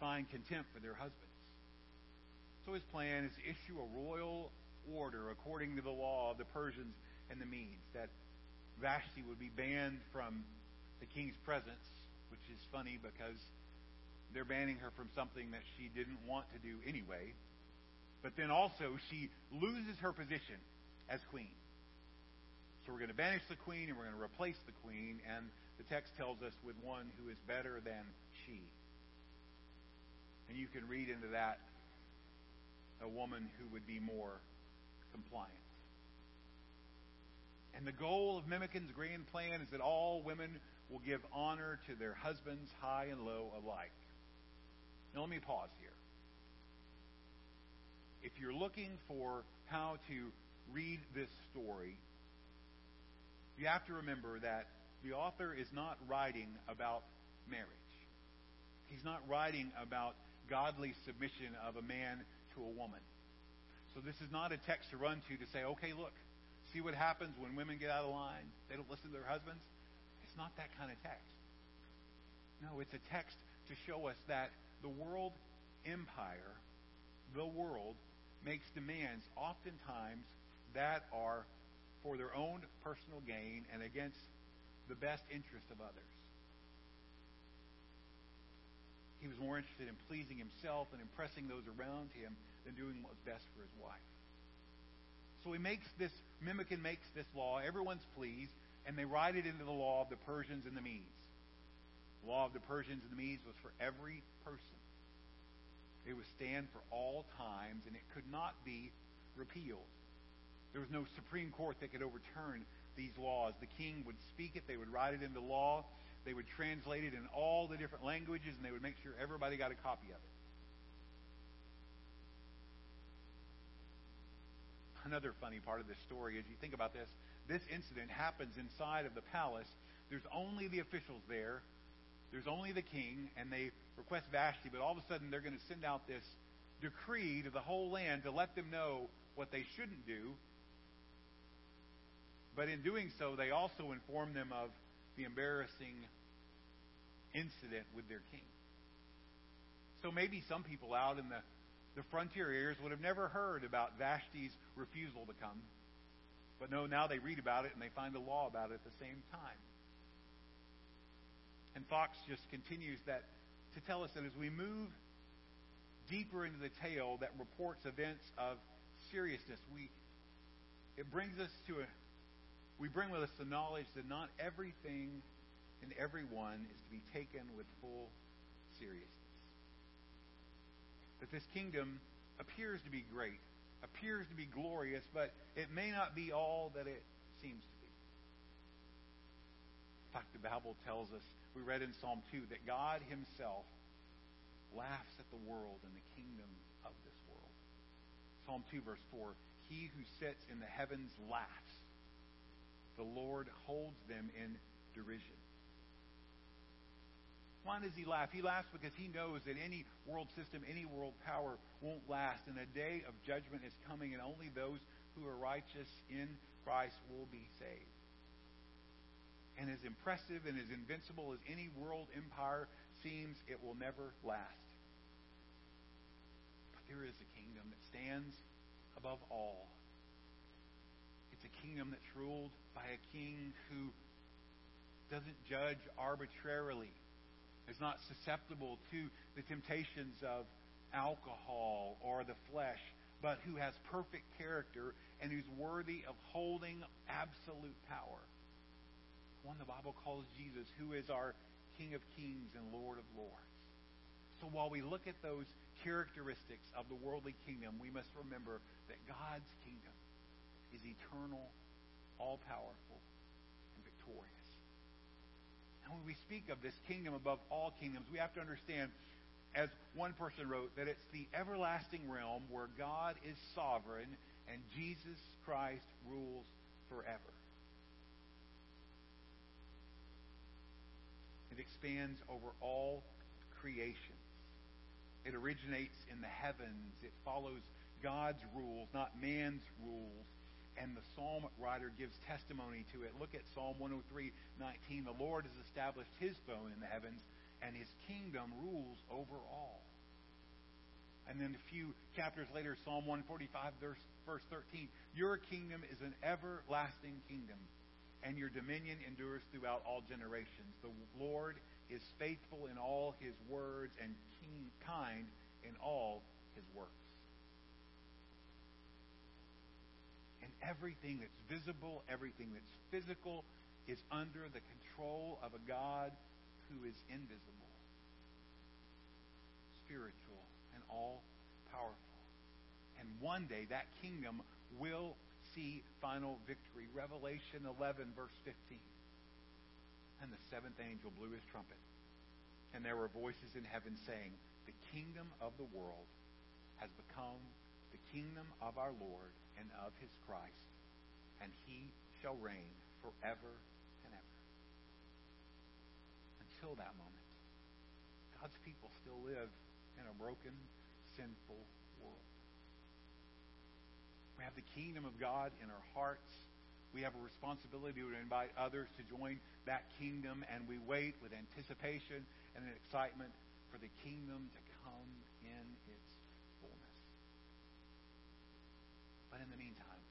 find contempt for their husbands. So his plan is to issue a royal order according to the law of the Persians and the Medes that Vashti would be banned from the king's presence, which is funny because they're banning her from something that she didn't want to do anyway. But then also, she loses her position as queen. So we're going to banish the queen and we're going to replace the queen, and the text tells us with one who is better than she. And you can read into that a woman who would be more compliant. And the goal of Memucan's grand plan is that all women will give honor to their husbands, high and low alike. Now, let me pause here. If you're looking for how to read this story, you have to remember that the author is not writing about marriage. He's not writing about godly submission of a man to a woman. So this is not a text to run to to say, okay, look, see what happens when women get out of line. They don't listen to their husbands. It's not that kind of text. No, it's a text to show us that the world empire, the world, makes demands oftentimes that are for their own personal gain and against the best interest of others. He was more interested in pleasing himself and impressing those around him than doing what was best for his wife. So he makes this, Memucan makes this law. Everyone's pleased, and they write it into the law of the Persians and the Medes. The law of the Persians and the Medes was for every person. It would stand for all times, and it could not be repealed. There was no Supreme Court that could overturn these laws. The king would speak it, they would write it into law, they would translate it in all the different languages, and they would make sure everybody got a copy of it. Another funny part of this story is you think about this. This incident happens inside of the palace. There's only the officials there. There's only the king, and they request Vashti, but all of a sudden they're going to send out this decree to the whole land to let them know what they shouldn't do. But in doing so, they also inform them of the embarrassing incident with their king. So maybe some people out in the, the frontier areas would have never heard about Vashti's refusal to come. But no, now they read about it and they find a law about it at the same time. And Fox just continues that to tell us that as we move deeper into the tale that reports events of seriousness, we it brings us to a we bring with us the knowledge that not everything and everyone is to be taken with full seriousness. That this kingdom appears to be great, appears to be glorious, but it may not be all that it seems to be. Fact, the Bible tells us, we read in Psalm 2, that God Himself laughs at the world and the kingdom of this world. Psalm 2, verse 4 He who sits in the heavens laughs, the Lord holds them in derision. Why does he laugh? He laughs because he knows that any world system, any world power won't last, and a day of judgment is coming, and only those who are righteous in Christ will be saved. And as impressive and as invincible as any world empire seems, it will never last. But there is a kingdom that stands above all. It's a kingdom that's ruled by a king who doesn't judge arbitrarily, is not susceptible to the temptations of alcohol or the flesh, but who has perfect character and who's worthy of holding absolute power. One the Bible calls Jesus, who is our King of kings and Lord of lords. So while we look at those characteristics of the worldly kingdom, we must remember that God's kingdom is eternal, all powerful, and victorious. And when we speak of this kingdom above all kingdoms, we have to understand, as one person wrote, that it's the everlasting realm where God is sovereign and Jesus Christ rules forever. It expands over all creation. It originates in the heavens. It follows God's rules, not man's rules. And the psalm writer gives testimony to it. Look at Psalm 103 19. The Lord has established his throne in the heavens, and his kingdom rules over all. And then a few chapters later, Psalm 145, verse, verse 13. Your kingdom is an everlasting kingdom, and your dominion endures throughout all generations. The Lord is faithful in all his words and kind in all his works. And everything that's visible, everything that's physical, is under the control of a God who is invisible, spiritual, and all powerful. And one day that kingdom will see final victory. Revelation 11, verse 15. And the seventh angel blew his trumpet. And there were voices in heaven saying, The kingdom of the world has become the kingdom of our Lord and of his Christ, and he shall reign forever and ever. Until that moment, God's people still live in a broken, sinful world. We have the kingdom of God in our hearts. We have a responsibility to invite others to join that kingdom, and we wait with anticipation and an excitement for the kingdom to come in its fullness. But in the meantime,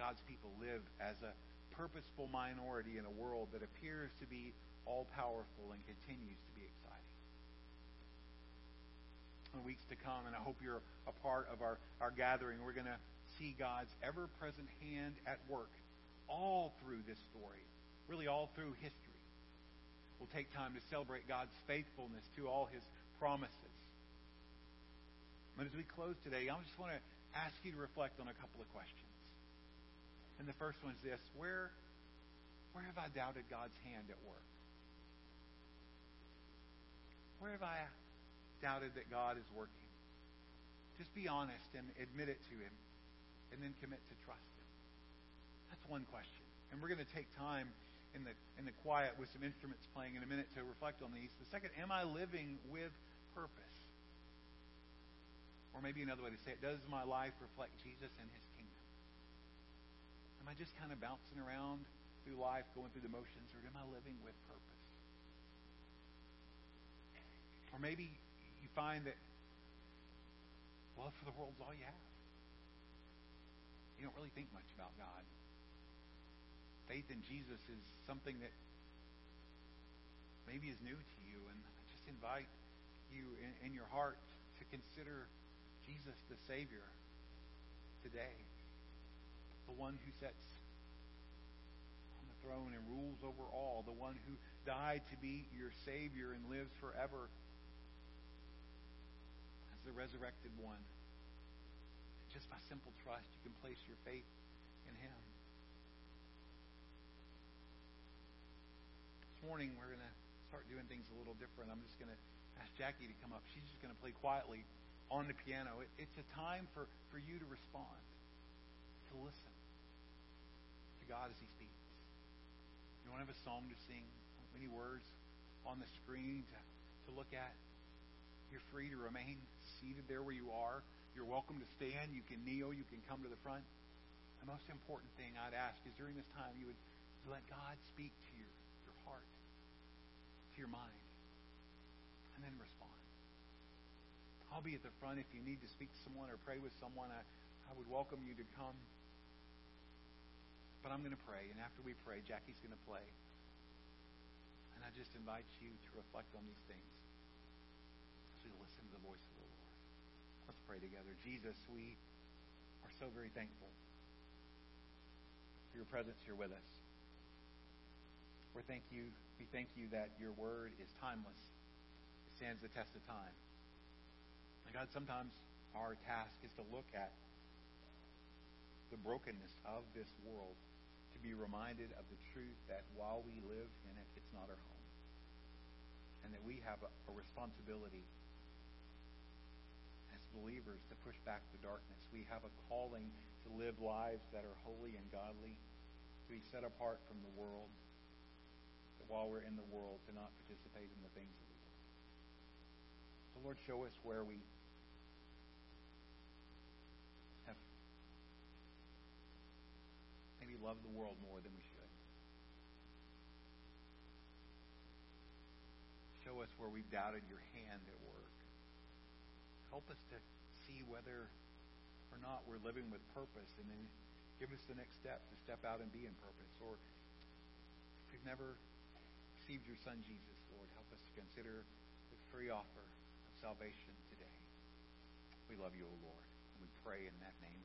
God's people live as a purposeful minority in a world that appears to be all powerful and continues to be exciting. Weeks to come, and I hope you're a part of our, our gathering, we're going to see God's ever present hand at work all through this story, really all through history. We'll take time to celebrate God's faithfulness to all his promises. But as we close today, I just want to ask you to reflect on a couple of questions. And the first one is this where, where have I doubted God's hand at work? Where have I doubted that God is working? Just be honest and admit it to Him, and then commit to trust Him. That's one question. And we're going to take time in the in the quiet with some instruments playing in a minute to reflect on these. The second, am I living with purpose? Or maybe another way to say it, does my life reflect Jesus and his kingdom? Am I just kind of bouncing around through life, going through the motions, or am I living with purpose? Or maybe find that love for the world is all you have. You don't really think much about God faith in Jesus is something that maybe is new to you. And I just invite you in, in your heart to consider Jesus the Savior today. The one who sits on the throne and rules over all. The one who died to be your Savior and lives forever the resurrected one. Just by simple trust, you can place your faith in Him. This morning, we're going to start doing things a little different. I'm just going to ask Jackie to come up. She's just going to play quietly on the piano. It, it's a time for, for you to respond, to listen to God as He speaks. You don't have a song to sing, many words on the screen to, to look at. You're free to remain seated there where you are. You're welcome to stand. You can kneel. You can come to the front. The most important thing I'd ask is during this time you would let God speak to you heart, to your mind, and then respond. I'll be at the front if you need to speak to someone or pray with someone. I, I would welcome you to come. But I'm going to pray, and after we pray, Jackie's going to play. And I just invite you to reflect on these things listen to the voice of the Lord. Let's pray together. Jesus, we are so very thankful for your presence here with us. We thank you. We thank you that your word is timeless. It stands the test of time. And God, sometimes our task is to look at the brokenness of this world, to be reminded of the truth that while we live in it, it's not our home. And that we have a, a responsibility believers to push back the darkness. We have a calling to live lives that are holy and godly, to be set apart from the world, while we're in the world, to not participate in the things of the world. So, Lord, show us where we have maybe loved the world more than we should. Show us where we've doubted your hand at work. Help us to see whether or not we're living with purpose and then give us the next step to step out and be in purpose. Or if we've never received your Son Jesus, Lord, help us to consider the free offer of salvation today. We love you, O Lord, and we pray in that name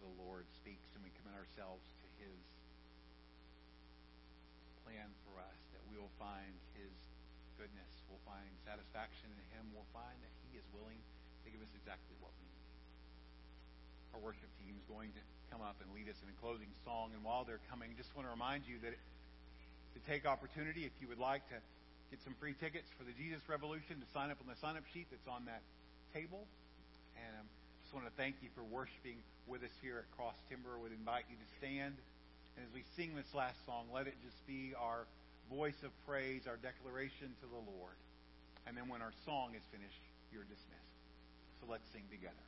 The Lord speaks and we commit ourselves to His plan for us, that we will find His goodness. We'll find satisfaction in Him. We'll find that He is willing to give us exactly what we need. Our worship team is going to come up and lead us in a closing song. And while they're coming, just want to remind you that to take opportunity, if you would like to get some free tickets for the Jesus Revolution, to sign up on the sign up sheet that's on that table. And um, just want to thank you for worshiping with us here at Cross Timber. I would invite you to stand. And as we sing this last song, let it just be our voice of praise, our declaration to the Lord. And then when our song is finished, you're dismissed. So let's sing together.